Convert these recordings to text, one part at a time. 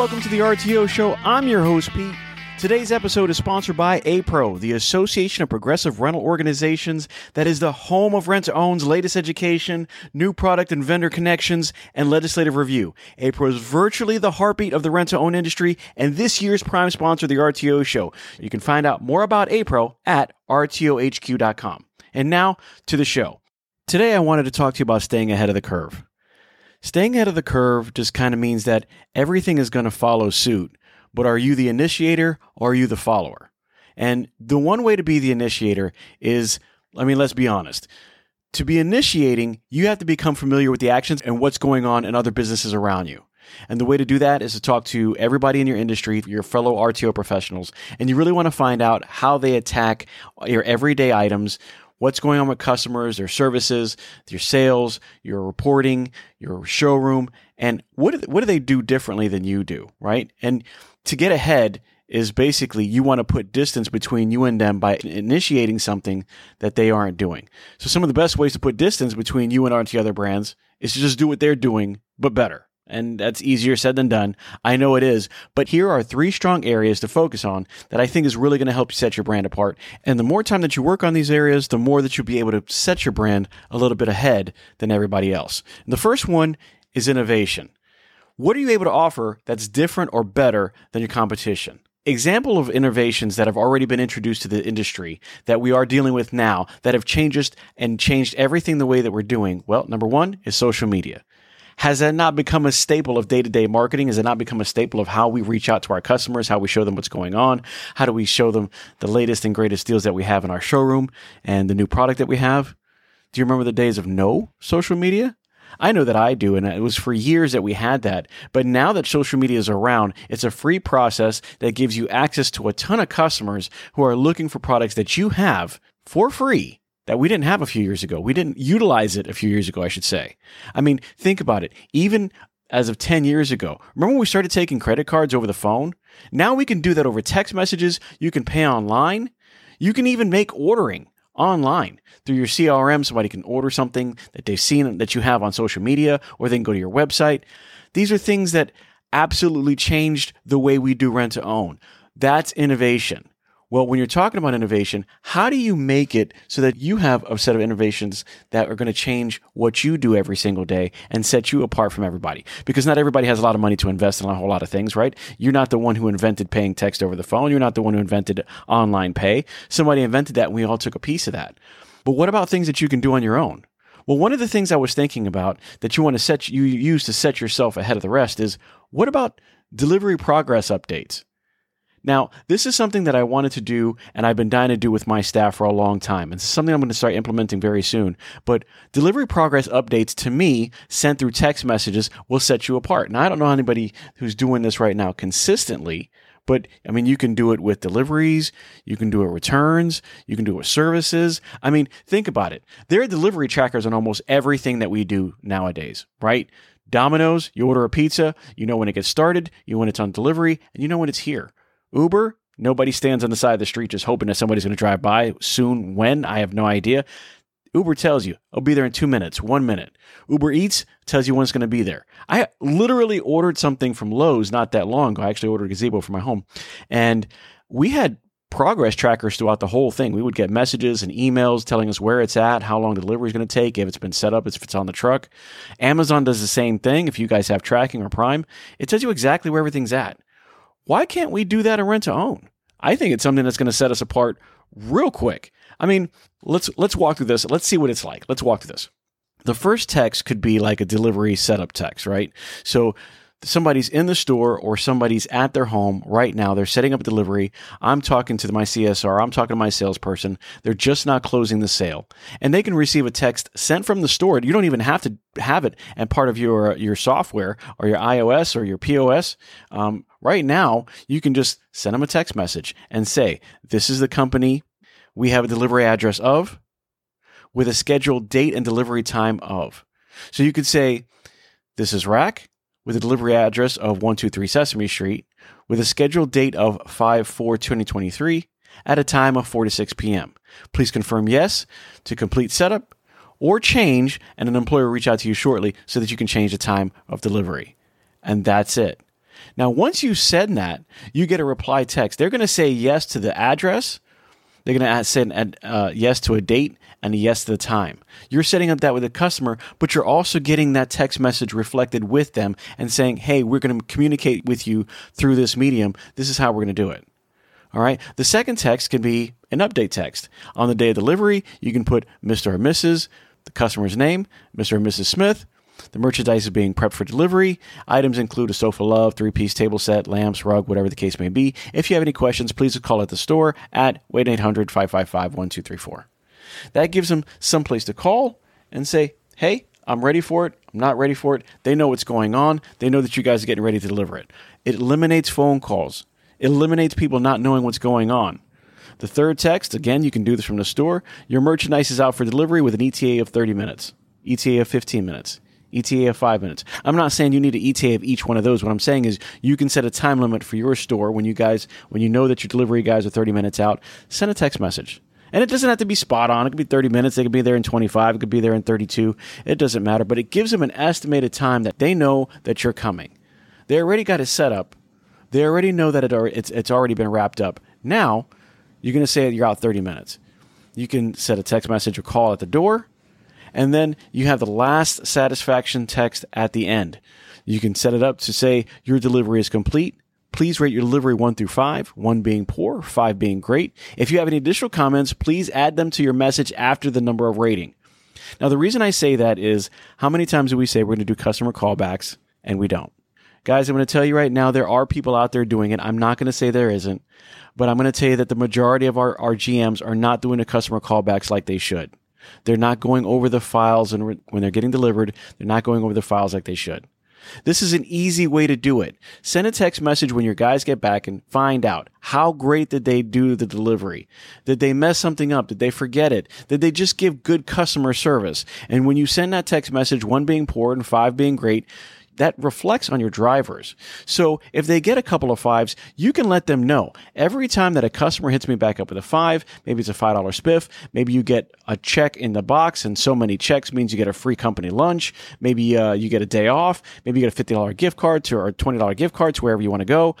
welcome to the RTO Show. I'm your host, Pete. Today's episode is sponsored by APRO, the Association of Progressive Rental Organizations, that is the home of Rent to Own's latest education, new product and vendor connections, and legislative review. APRO is virtually the heartbeat of the rent to own industry, and this year's prime sponsor, the RTO Show. You can find out more about APRO at rtohq.com. And now to the show. Today, I wanted to talk to you about staying ahead of the curve. Staying ahead of the curve just kind of means that everything is going to follow suit but are you the initiator or are you the follower? And the one way to be the initiator is, I mean, let's be honest. To be initiating, you have to become familiar with the actions and what's going on in other businesses around you. And the way to do that is to talk to everybody in your industry, your fellow RTO professionals, and you really want to find out how they attack your everyday items, what's going on with customers, their services, your sales, your reporting, your showroom, and what do, what do they do differently than you do, right? And to get ahead is basically you want to put distance between you and them by initiating something that they aren't doing. So some of the best ways to put distance between you and RT other brands is to just do what they're doing, but better. And that's easier said than done. I know it is. But here are three strong areas to focus on that I think is really going to help you set your brand apart. And the more time that you work on these areas, the more that you'll be able to set your brand a little bit ahead than everybody else. And the first one is innovation. What are you able to offer that's different or better than your competition? Example of innovations that have already been introduced to the industry that we are dealing with now that have changed and changed everything the way that we're doing. Well, number one is social media. Has that not become a staple of day to day marketing? Has it not become a staple of how we reach out to our customers, how we show them what's going on? How do we show them the latest and greatest deals that we have in our showroom and the new product that we have? Do you remember the days of no social media? I know that I do, and it was for years that we had that. But now that social media is around, it's a free process that gives you access to a ton of customers who are looking for products that you have for free that we didn't have a few years ago. We didn't utilize it a few years ago, I should say. I mean, think about it. Even as of 10 years ago. Remember when we started taking credit cards over the phone? Now we can do that over text messages. You can pay online. You can even make ordering online through your CRM. Somebody can order something that they've seen that you have on social media, or they can go to your website. These are things that absolutely changed the way we do rent to own. That's innovation. Well, when you're talking about innovation, how do you make it so that you have a set of innovations that are going to change what you do every single day and set you apart from everybody? Because not everybody has a lot of money to invest in a whole lot of things, right? You're not the one who invented paying text over the phone. You're not the one who invented online pay. Somebody invented that and we all took a piece of that. But what about things that you can do on your own? Well, one of the things I was thinking about that you want to set you use to set yourself ahead of the rest is what about delivery progress updates? Now, this is something that I wanted to do and I've been dying to do with my staff for a long time. It's something I'm going to start implementing very soon. But delivery progress updates to me sent through text messages will set you apart. Now, I don't know anybody who's doing this right now consistently, but I mean, you can do it with deliveries, you can do it returns, you can do it with services. I mean, think about it. There are delivery trackers on almost everything that we do nowadays, right? Domino's, you order a pizza, you know when it gets started, you know when it's on delivery, and you know when it's here. Uber, nobody stands on the side of the street just hoping that somebody's going to drive by soon. When? I have no idea. Uber tells you, I'll be there in two minutes, one minute. Uber Eats tells you when it's going to be there. I literally ordered something from Lowe's not that long ago. I actually ordered a gazebo for my home. And we had progress trackers throughout the whole thing. We would get messages and emails telling us where it's at, how long the delivery is going to take, if it's been set up, if it's on the truck. Amazon does the same thing. If you guys have tracking or Prime, it tells you exactly where everything's at. Why can't we do that in rent to own? I think it's something that's going to set us apart real quick. I mean, let's let's walk through this. Let's see what it's like. Let's walk through this. The first text could be like a delivery setup text, right? So somebody's in the store or somebody's at their home right now. They're setting up a delivery. I'm talking to my CSR. I'm talking to my salesperson. They're just not closing the sale. And they can receive a text sent from the store. You don't even have to have it and part of your, your software or your iOS or your POS. Um, right now, you can just send them a text message and say, this is the company we have a delivery address of with a scheduled date and delivery time of. So you could say, this is Rack with a delivery address of 123 Sesame Street with a scheduled date of 5 4 2023 at a time of 4 to 6 p.m. Please confirm yes to complete setup or change, and an employer will reach out to you shortly so that you can change the time of delivery. And that's it. Now, once you send that, you get a reply text. They're going to say yes to the address. They're going to send uh, yes to a date and a yes to the time. You're setting up that with a customer, but you're also getting that text message reflected with them and saying, hey, we're going to communicate with you through this medium. This is how we're going to do it. All right. The second text can be an update text. On the day of delivery, you can put Mr. or Mrs., the customer's name, Mr. or Mrs. Smith, the merchandise is being prepped for delivery. Items include a sofa love, three piece table set, lamps, rug, whatever the case may be. If you have any questions, please call at the store at 800 555 1234. That gives them some place to call and say, hey, I'm ready for it. I'm not ready for it. They know what's going on. They know that you guys are getting ready to deliver it. It eliminates phone calls, it eliminates people not knowing what's going on. The third text, again, you can do this from the store. Your merchandise is out for delivery with an ETA of 30 minutes, ETA of 15 minutes. ETA of five minutes. I'm not saying you need an ETA of each one of those. What I'm saying is you can set a time limit for your store when you guys, when you know that your delivery guys are 30 minutes out, send a text message. And it doesn't have to be spot on. It could be 30 minutes. They could be there in 25. It could be there in 32. It doesn't matter. But it gives them an estimated time that they know that you're coming. They already got it set up. They already know that it, it's, it's already been wrapped up. Now, you're going to say you're out 30 minutes. You can set a text message or call at the door and then you have the last satisfaction text at the end. You can set it up to say your delivery is complete. Please rate your delivery one through five, one being poor, five being great. If you have any additional comments, please add them to your message after the number of rating. Now, the reason I say that is how many times do we say we're going to do customer callbacks and we don't? Guys, I'm going to tell you right now, there are people out there doing it. I'm not going to say there isn't, but I'm going to tell you that the majority of our, our GMs are not doing the customer callbacks like they should. They're not going over the files and re- when they're getting delivered, they're not going over the files like they should. This is an easy way to do it. Send a text message when your guys get back and find out how great did they do the delivery? Did they mess something up? Did they forget it? Did they just give good customer service? And when you send that text message, one being poor and five being great, that reflects on your drivers. So if they get a couple of fives, you can let them know every time that a customer hits me back up with a five, maybe it's a $5 spiff, maybe you get a check in the box and so many checks means you get a free company lunch. Maybe uh, you get a day off. Maybe you get a $50 gift card to or $20 gift card to wherever you want to go.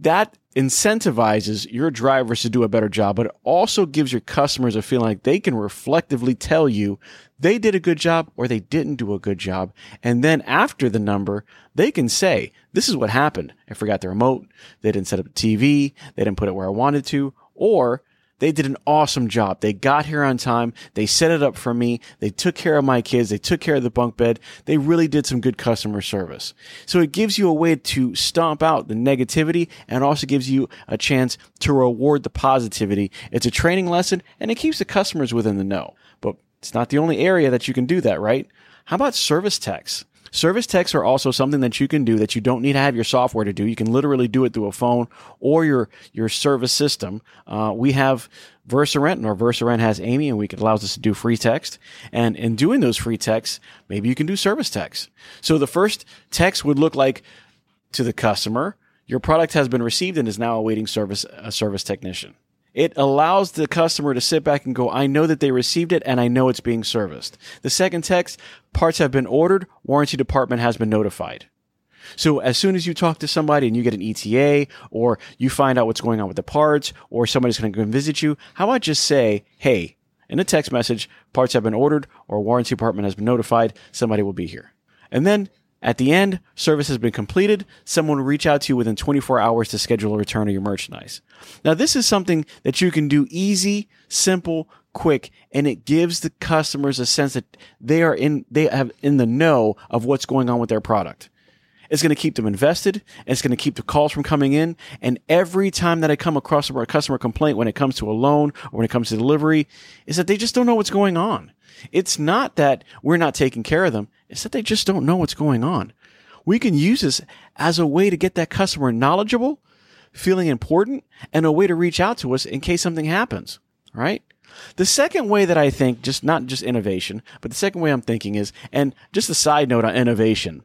That incentivizes your drivers to do a better job, but it also gives your customers a feeling like they can reflectively tell you they did a good job or they didn't do a good job. And then after the number, they can say, this is what happened. I forgot the remote. They didn't set up the TV. They didn't put it where I wanted to. Or they did an awesome job. They got here on time. They set it up for me. They took care of my kids. They took care of the bunk bed. They really did some good customer service. So it gives you a way to stomp out the negativity and also gives you a chance to reward the positivity. It's a training lesson and it keeps the customers within the know. But it's not the only area that you can do that, right? How about service techs? Service techs are also something that you can do that you don't need to have your software to do. You can literally do it through a phone or your your service system. Uh, we have VersaRent, or VersaRent has Amy, and we can allows us to do free text. And in doing those free texts, maybe you can do service text. So the first text would look like to the customer, your product has been received and is now awaiting service a service technician. It allows the customer to sit back and go, I know that they received it and I know it's being serviced. The second text, parts have been ordered, warranty department has been notified. So as soon as you talk to somebody and you get an ETA or you find out what's going on with the parts or somebody's going to come visit you, how about just say, Hey, in a text message, parts have been ordered or warranty department has been notified. Somebody will be here. And then at the end, service has been completed. Someone will reach out to you within 24 hours to schedule a return of your merchandise. Now, this is something that you can do easy, simple, quick, and it gives the customers a sense that they are in, they have in the know of what's going on with their product. It's going to keep them invested. It's going to keep the calls from coming in. And every time that I come across a customer complaint when it comes to a loan or when it comes to delivery is that they just don't know what's going on. It's not that we're not taking care of them. It's that they just don't know what's going on. We can use this as a way to get that customer knowledgeable, feeling important, and a way to reach out to us in case something happens, right? The second way that I think, just not just innovation, but the second way I'm thinking is, and just a side note on innovation,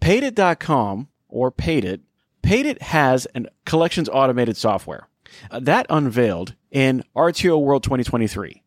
Paidit.com or Paidit, Paidit has an collections automated software uh, that unveiled in RTO World 2023.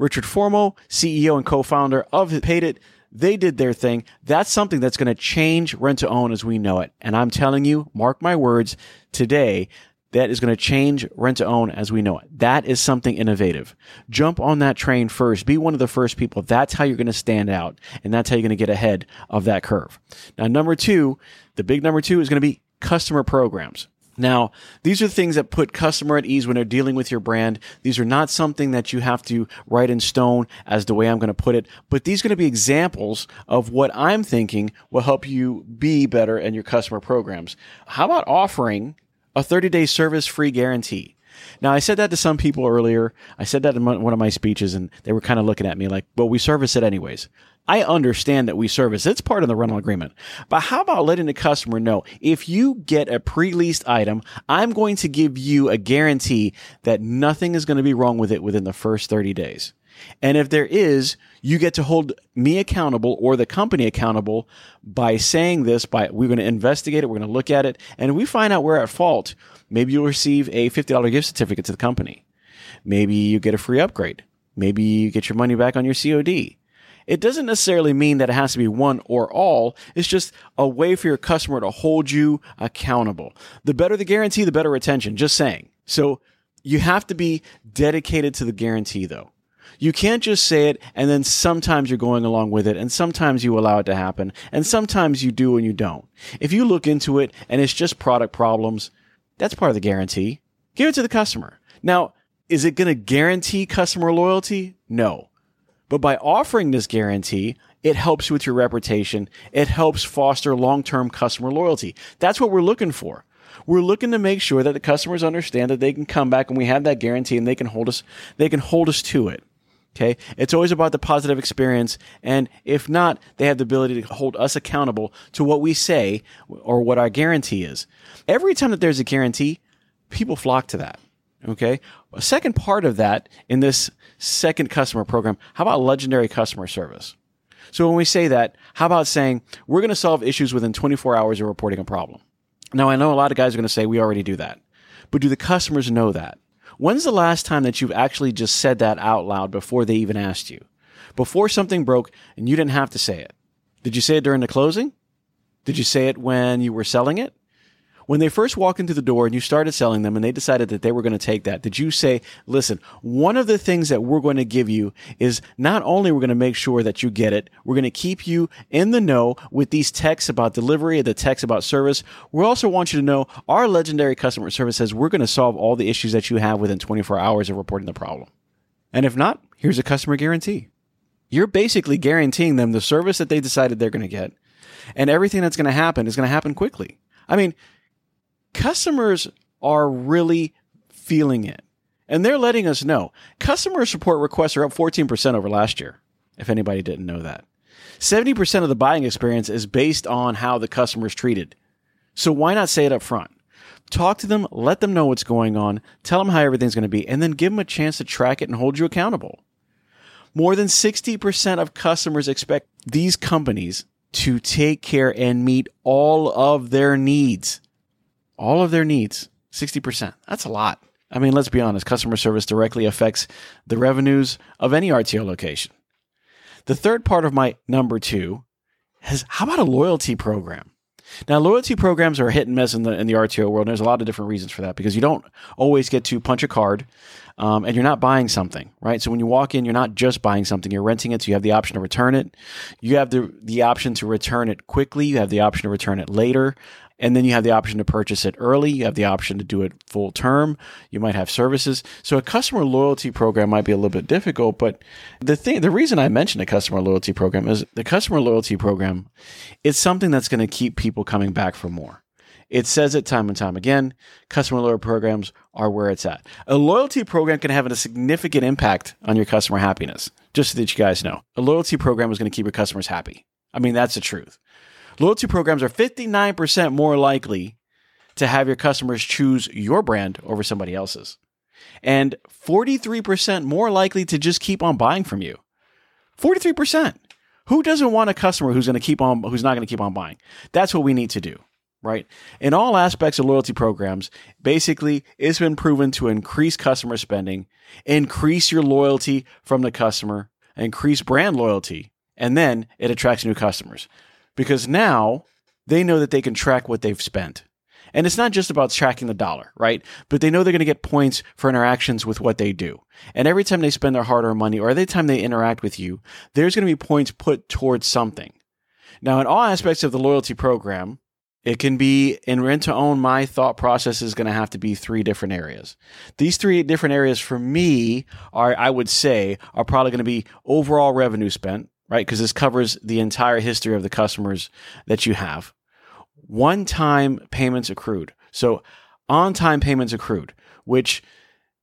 Richard Formo, CEO and co-founder of Paid It, They did their thing. That's something that's going to change rent to own as we know it. And I'm telling you, mark my words, today, that is going to change rent to own as we know it. That is something innovative. Jump on that train first. Be one of the first people. That's how you're going to stand out. And that's how you're going to get ahead of that curve. Now, number two, the big number two is going to be customer programs. Now, these are things that put customer at ease when they're dealing with your brand. These are not something that you have to write in stone as the way I'm going to put it, but these are going to be examples of what I'm thinking will help you be better in your customer programs. How about offering a 30 day service free guarantee? Now, I said that to some people earlier. I said that in one of my speeches, and they were kind of looking at me like, well, we service it anyways. I understand that we service. It's part of the rental agreement. But how about letting the customer know if you get a pre-leased item, I'm going to give you a guarantee that nothing is going to be wrong with it within the first 30 days. And if there is, you get to hold me accountable or the company accountable by saying this by we're going to investigate it, we're going to look at it, and we find out we're at fault, maybe you'll receive a $50 gift certificate to the company. Maybe you get a free upgrade. Maybe you get your money back on your COD. It doesn't necessarily mean that it has to be one or all. It's just a way for your customer to hold you accountable. The better the guarantee, the better retention. Just saying. So you have to be dedicated to the guarantee though. You can't just say it and then sometimes you're going along with it and sometimes you allow it to happen and sometimes you do and you don't. If you look into it and it's just product problems, that's part of the guarantee. Give it to the customer. Now, is it going to guarantee customer loyalty? No. But by offering this guarantee, it helps with your reputation. It helps foster long-term customer loyalty. That's what we're looking for. We're looking to make sure that the customers understand that they can come back and we have that guarantee and they can hold us, they can hold us to it. Okay. It's always about the positive experience. And if not, they have the ability to hold us accountable to what we say or what our guarantee is. Every time that there's a guarantee, people flock to that. Okay. A second part of that in this second customer program, how about legendary customer service? So when we say that, how about saying we're going to solve issues within 24 hours of reporting a problem? Now I know a lot of guys are going to say we already do that, but do the customers know that? When's the last time that you've actually just said that out loud before they even asked you? Before something broke and you didn't have to say it. Did you say it during the closing? Did you say it when you were selling it? When they first walked into the door and you started selling them and they decided that they were going to take that, did you say, listen, one of the things that we're going to give you is not only we're going to make sure that you get it, we're going to keep you in the know with these texts about delivery, the texts about service. We also want you to know our legendary customer service says we're going to solve all the issues that you have within 24 hours of reporting the problem. And if not, here's a customer guarantee. You're basically guaranteeing them the service that they decided they're going to get and everything that's going to happen is going to happen quickly. I mean, customers are really feeling it and they're letting us know. Customer support requests are up 14% over last year, if anybody didn't know that. 70% of the buying experience is based on how the customer is treated. So why not say it up front? Talk to them, let them know what's going on, tell them how everything's going to be, and then give them a chance to track it and hold you accountable. More than 60% of customers expect these companies to take care and meet all of their needs all of their needs, 60%. That's a lot. I mean, let's be honest, customer service directly affects the revenues of any RTO location. The third part of my number two is how about a loyalty program? Now, loyalty programs are a hit and miss in the in the RTO world. And there's a lot of different reasons for that because you don't always get to punch a card, um, and you're not buying something, right? So when you walk in, you're not just buying something; you're renting it. So you have the option to return it. You have the the option to return it quickly. You have the option to return it later. And then you have the option to purchase it early. You have the option to do it full term. You might have services. So a customer loyalty program might be a little bit difficult, but the thing, the reason I mentioned a customer loyalty program is the customer loyalty program is something that's going to keep people coming back for more. It says it time and time again. Customer loyalty programs are where it's at. A loyalty program can have a significant impact on your customer happiness. Just so that you guys know, a loyalty program is going to keep your customers happy. I mean, that's the truth. Loyalty programs are 59% more likely to have your customers choose your brand over somebody else's. And 43% more likely to just keep on buying from you. 43%. Who doesn't want a customer who's going to keep on who's not going to keep on buying? That's what we need to do, right? In all aspects of loyalty programs, basically it's been proven to increase customer spending, increase your loyalty from the customer, increase brand loyalty, And then it attracts new customers because now they know that they can track what they've spent. And it's not just about tracking the dollar, right? But they know they're going to get points for interactions with what they do. And every time they spend their hard earned money or every time they interact with you, there's going to be points put towards something. Now, in all aspects of the loyalty program, it can be in rent to own. My thought process is going to have to be three different areas. These three different areas for me are, I would say, are probably going to be overall revenue spent, right? Because this covers the entire history of the customers that you have. One time payments accrued. So on time payments accrued, which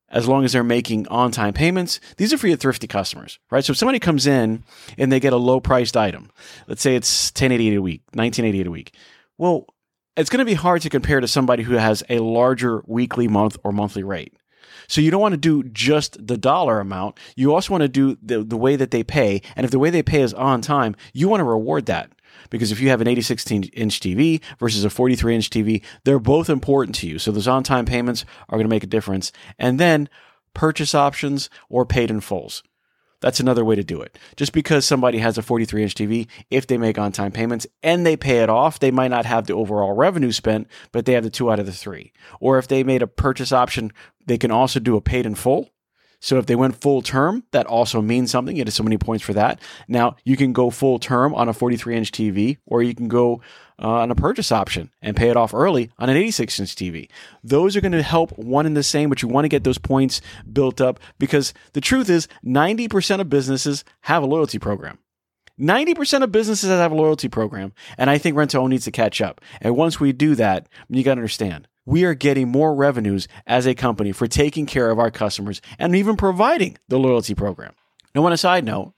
as long as they're making on time payments. These are for your thrifty customers, right? So if somebody comes in and they get a low priced item, let's say it's 1088 a week, 1988 a week. Well, it's going to be hard to compare to somebody who has a larger weekly, month, or monthly rate. So you don't want to do just the dollar amount. You also want to do the, the way that they pay. And if the way they pay is on time, you want to reward that. Because if you have an 86 inch TV versus a 43 inch TV, they're both important to you. So those on time payments are going to make a difference. And then purchase options or paid in fulls. That's another way to do it. Just because somebody has a 43 inch TV, if they make on time payments and they pay it off, they might not have the overall revenue spent, but they have the two out of the three. Or if they made a purchase option, they can also do a paid in full. So if they went full term, that also means something. You get so many points for that. Now you can go full term on a 43 inch TV, or you can go uh, on a purchase option and pay it off early on an 86 inch TV. Those are going to help one and the same, but you want to get those points built up because the truth is 90% of businesses have a loyalty program. 90% of businesses have a loyalty program, and I think rent to own needs to catch up. And once we do that, you got to understand we are getting more revenues as a company for taking care of our customers and even providing the loyalty program. Now, on a side note,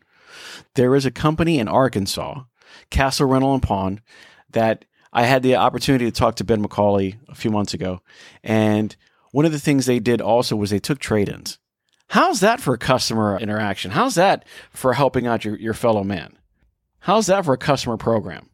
there is a company in Arkansas, Castle Rental and Pawn, that I had the opportunity to talk to Ben McCauley a few months ago. And one of the things they did also was they took trade ins. How's that for customer interaction? How's that for helping out your, your fellow man? How's that for a customer program?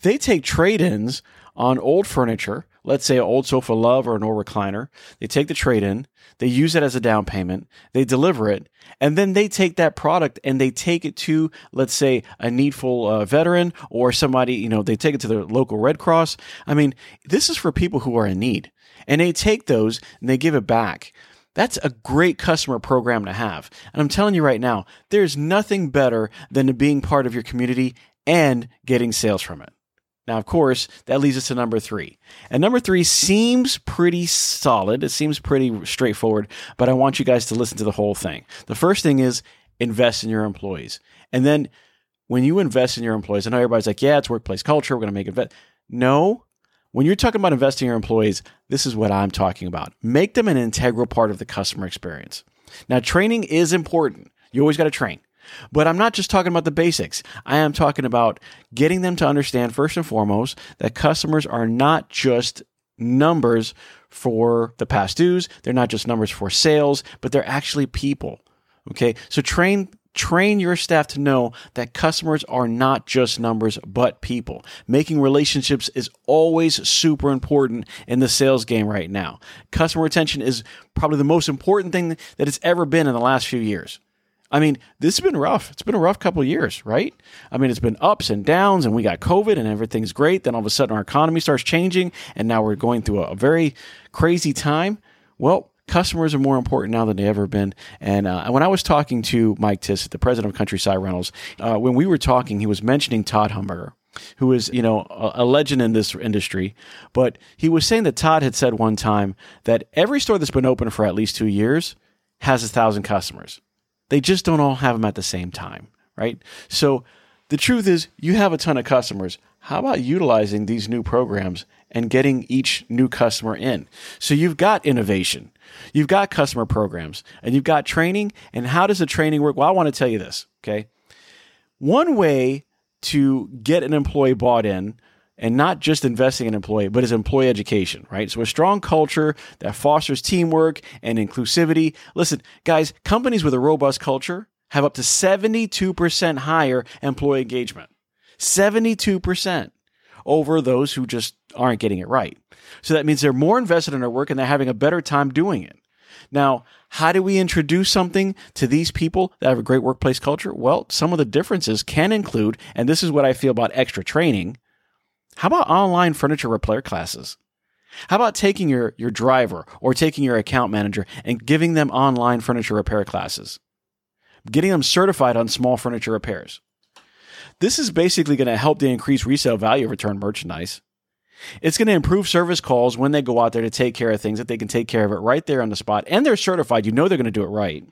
They take trade ins on old furniture let's say an old sofa love or an old recliner. They take the trade in, they use it as a down payment, they deliver it, and then they take that product and they take it to, let's say, a needful uh, veteran or somebody, you know, they take it to the local Red Cross. I mean, this is for people who are in need. And they take those and they give it back. That's a great customer program to have. And I'm telling you right now, there's nothing better than being part of your community and getting sales from it. Now, of course, that leads us to number three. And number three seems pretty solid. It seems pretty straightforward, but I want you guys to listen to the whole thing. The first thing is invest in your employees. And then when you invest in your employees, I know everybody's like, yeah, it's workplace culture. We're going to make invest. No, when you're talking about investing in your employees, this is what I'm talking about. Make them an integral part of the customer experience. Now, training is important. You always got to train. But I'm not just talking about the basics. I am talking about getting them to understand, first and foremost, that customers are not just numbers for the past dues. They're not just numbers for sales, but they're actually people. Okay. So train train your staff to know that customers are not just numbers, but people. Making relationships is always super important in the sales game right now. Customer retention is probably the most important thing that it's ever been in the last few years. I mean, this has been rough. It's been a rough couple of years, right? I mean, it's been ups and downs, and we got COVID, and everything's great. Then all of a sudden, our economy starts changing, and now we're going through a, very crazy time. Well, customers are more important now than they ever been. And uh, when I was talking to Mike Tiss, the president of Countryside Rentals, uh, when we were talking, he was mentioning Todd Humberger who is, you know, a, a, legend in this industry. But he was saying that Todd had said one time that every store that's been open for at least two years has a thousand customers. They just don't all have them at the same time, right? So the truth is, you have a ton of customers. How about utilizing these new programs and getting each new customer in? So you've got innovation, you've got customer programs, and you've got training. And how does the training work? Well, I want to tell you this, okay? One way to get an employee bought in and not just investing in employee, but as employee education, right? So a strong culture that fosters teamwork and inclusivity. Listen, guys, companies with a robust culture have up to 72% higher employee engagement. 72% over those who just aren't getting it right. So that means they're more invested in their work and they're having a better time doing it. Now, how do we introduce something to these people that have a great workplace culture? Well, some of the differences can include, and this is what I feel about extra training. How about online furniture repair classes? How about taking your, your driver or taking your account manager and giving them online furniture repair classes? Getting them certified on small furniture repairs. This is basically going to help to increase resale value of return merchandise. It's going to improve service calls when they go out there to take care of things that they can take care of it right there on the spot. And they're certified. You know they're going to do it right.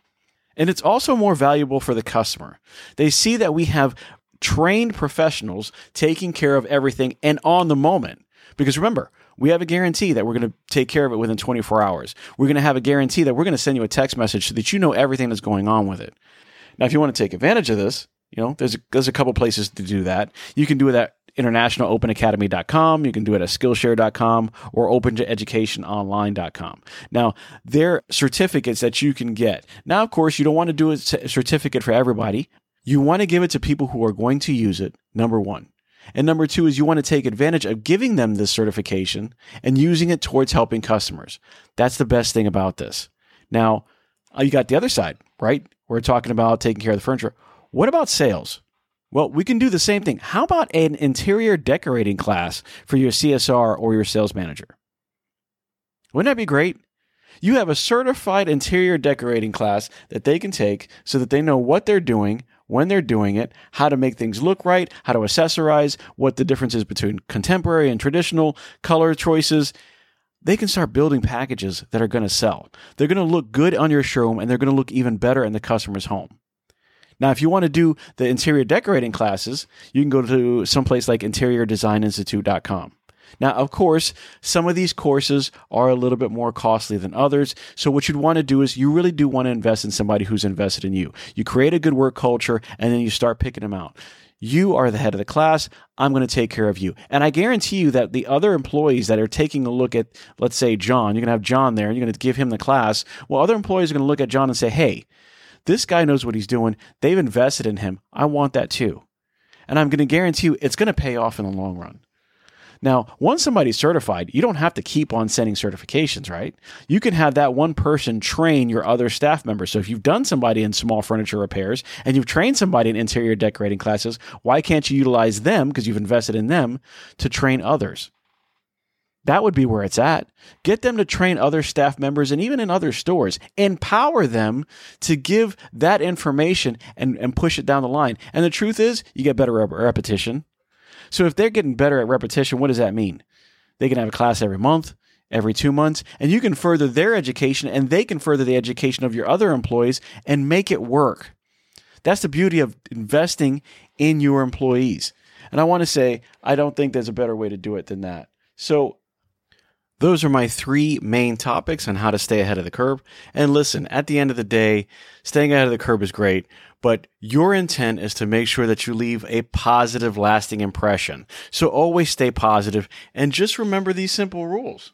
And it's also more valuable for the customer. They see that we have trained professionals taking care of everything and on the moment. Because remember, we have a guarantee that we're going to take care of it within 24 hours. We're going to have a guarantee that we're going to send you a text message so that you know everything that's going on with it. Now, if you want to take advantage of this, you know, there's a, there's a couple places to do that. You can do it at internationalopenacademy.com. You can do it at skillshare.com or openeducationonline.com. Now, there are certificates that you can get. Now, of course, you don't want to do a certificate for everybody. You want to give it to people who are going to use it, number one. And number two is you want to take advantage of giving them this certification and using it towards helping customers. That's the best thing about this. Now, uh, you got the other side, right? We're talking about taking care of the furniture. What about sales? Well, we can do the same thing. How about an interior decorating class for your CSR or your sales manager? Wouldn't that be great? You have a certified interior decorating class that they can take so that they know what they're doing, when they're doing it, how to make things look right, how to accessorize, what the difference is between contemporary and traditional color choices. They can start building packages that are going to sell. They're going to look good on your showroom and they're going to look even better in the customer's home. Now, if you want to do the interior decorating classes, you can go to someplace like interiordesigninstitute.com. Now, of course, some of these courses are a little bit more costly than others. So, what you'd want to do is you really do want to invest in somebody who's invested in you. You create a good work culture and then you start picking them out. You are the head of the class. I'm going to take care of you. And I guarantee you that the other employees that are taking a look at, let's say, John, you're going to have John there and you're going to give him the class. Well, other employees are going to look at John and say, hey, this guy knows what he's doing. They've invested in him. I want that too. And I'm going to guarantee you it's going to pay off in the long run. Now, once somebody's certified, you don't have to keep on sending certifications, right? You can have that one person train your other staff members. So if you've done somebody in small furniture repairs and you've trained somebody in interior decorating classes, why can't you utilize them because you've invested in them to train others? That would be where it's at. Get them to train other staff members and even in other stores. Empower them to give that information and, and push it down the line. And the truth is, you get better repetition. So if they're getting better at repetition, what does that mean? They can have a class every month, every two months, and you can further their education and they can further the education of your other employees and make it work. That's the beauty of investing in your employees. And I want to say, I don't think there's a better way to do it than that. So those are my three main topics on how to stay ahead of the curve. And listen, at the end of the day, staying ahead of the curve is great, but your intent is to make sure that you leave a positive, lasting impression. So always stay positive and just remember these simple rules.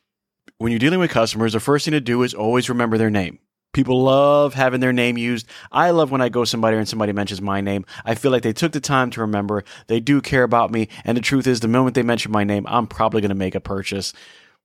When you're dealing with customers, the first thing to do is always remember their name. People love having their name used. I love when I go somebody and somebody mentions my name. I feel like they took the time to remember. They do care about me. And the truth is, the moment they mention my name, I'm probably going to make a purchase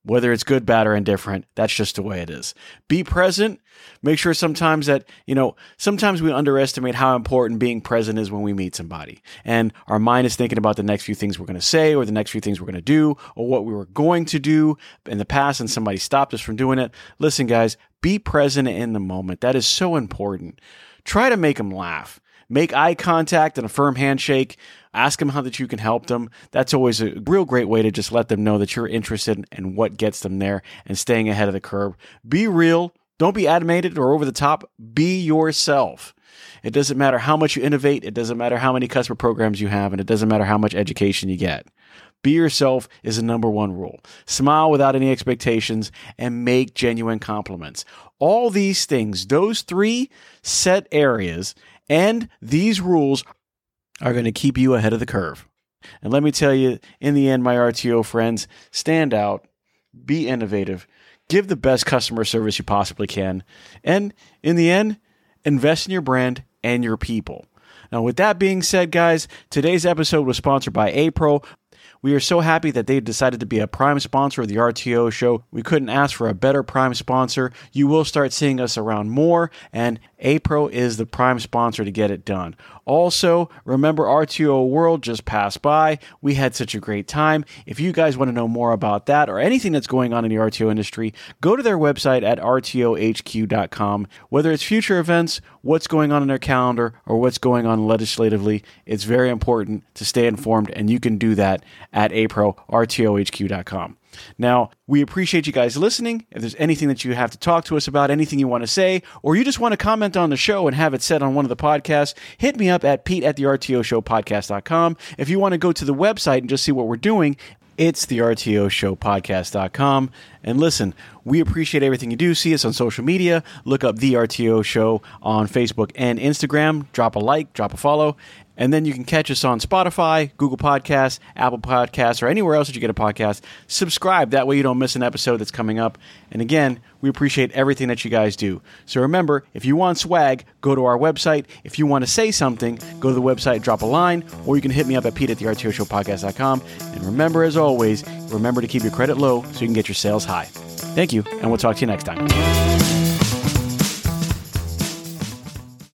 whether it's good, bad, or indifferent. That's just the way it is. Be present. Make sure sometimes that, you know, sometimes we underestimate how important being present is when we meet somebody. And our mind is thinking about the next few things we're going to say or the next few things we're going to do or what we were going to do in the past and somebody stopped us from doing it. Listen, guys, be present in the moment. That is so important. Try to make them laugh. Make eye contact and a firm handshake Ask them how that you can help them. That's always a real great way to just let them know that you're interested and what gets them there and staying ahead of the curve. Be real. Don't be animated or over the top. Be yourself. It doesn't matter how much you innovate. It doesn't matter how many customer programs you have, and it doesn't matter how much education you get. Be yourself is the number one rule. Smile without any expectations and make genuine compliments. All these things, those three set areas and these rules are going to keep you ahead of the curve. And let me tell you, in the end, my RTO friends, stand out, be innovative, give the best customer service you possibly can, and in the end, invest in your brand and your people. Now, with that being said, guys, today's episode was sponsored by APRO. We are so happy that they decided to be a prime sponsor of the RTO show. We couldn't ask for a better prime sponsor. You will start seeing us around more, and APRO is the prime sponsor to get it done. Also, remember RTO World just passed by. We had such a great time. If you guys want to know more about that or anything that's going on in the RTO industry, go to their website at rtohq.com. Whether it's future events, what's going on in their calendar, or what's going on legislatively, it's very important to stay informed, and you can do that at apro, rtohq.com. Now, we appreciate you guys listening. If there's anything that you have to talk to us about, anything you want to say, or you just want to comment on the show and have it said on one of the podcasts, hit me up at pete at the RTO show podcast.com. If you want to go to the website and just see what we're doing, it's the RTO show podcast.com. And listen, we appreciate everything you do. See us on social media. Look up the RTO show on Facebook and Instagram. Drop a like, drop a follow. And then you can catch us on Spotify, Google Podcasts, Apple Podcasts, or anywhere else that you get a podcast. Subscribe. That way you don't miss an episode that's coming up. And again, we appreciate everything that you guys do. So remember, if you want swag, go to our website. If you want to say something, go to the website, drop a line, or you can hit me up at pete at the RTO Show Podcast.com. And remember, as always, remember to keep your credit low so you can get your sales high. Thank you, and we'll talk to you next time.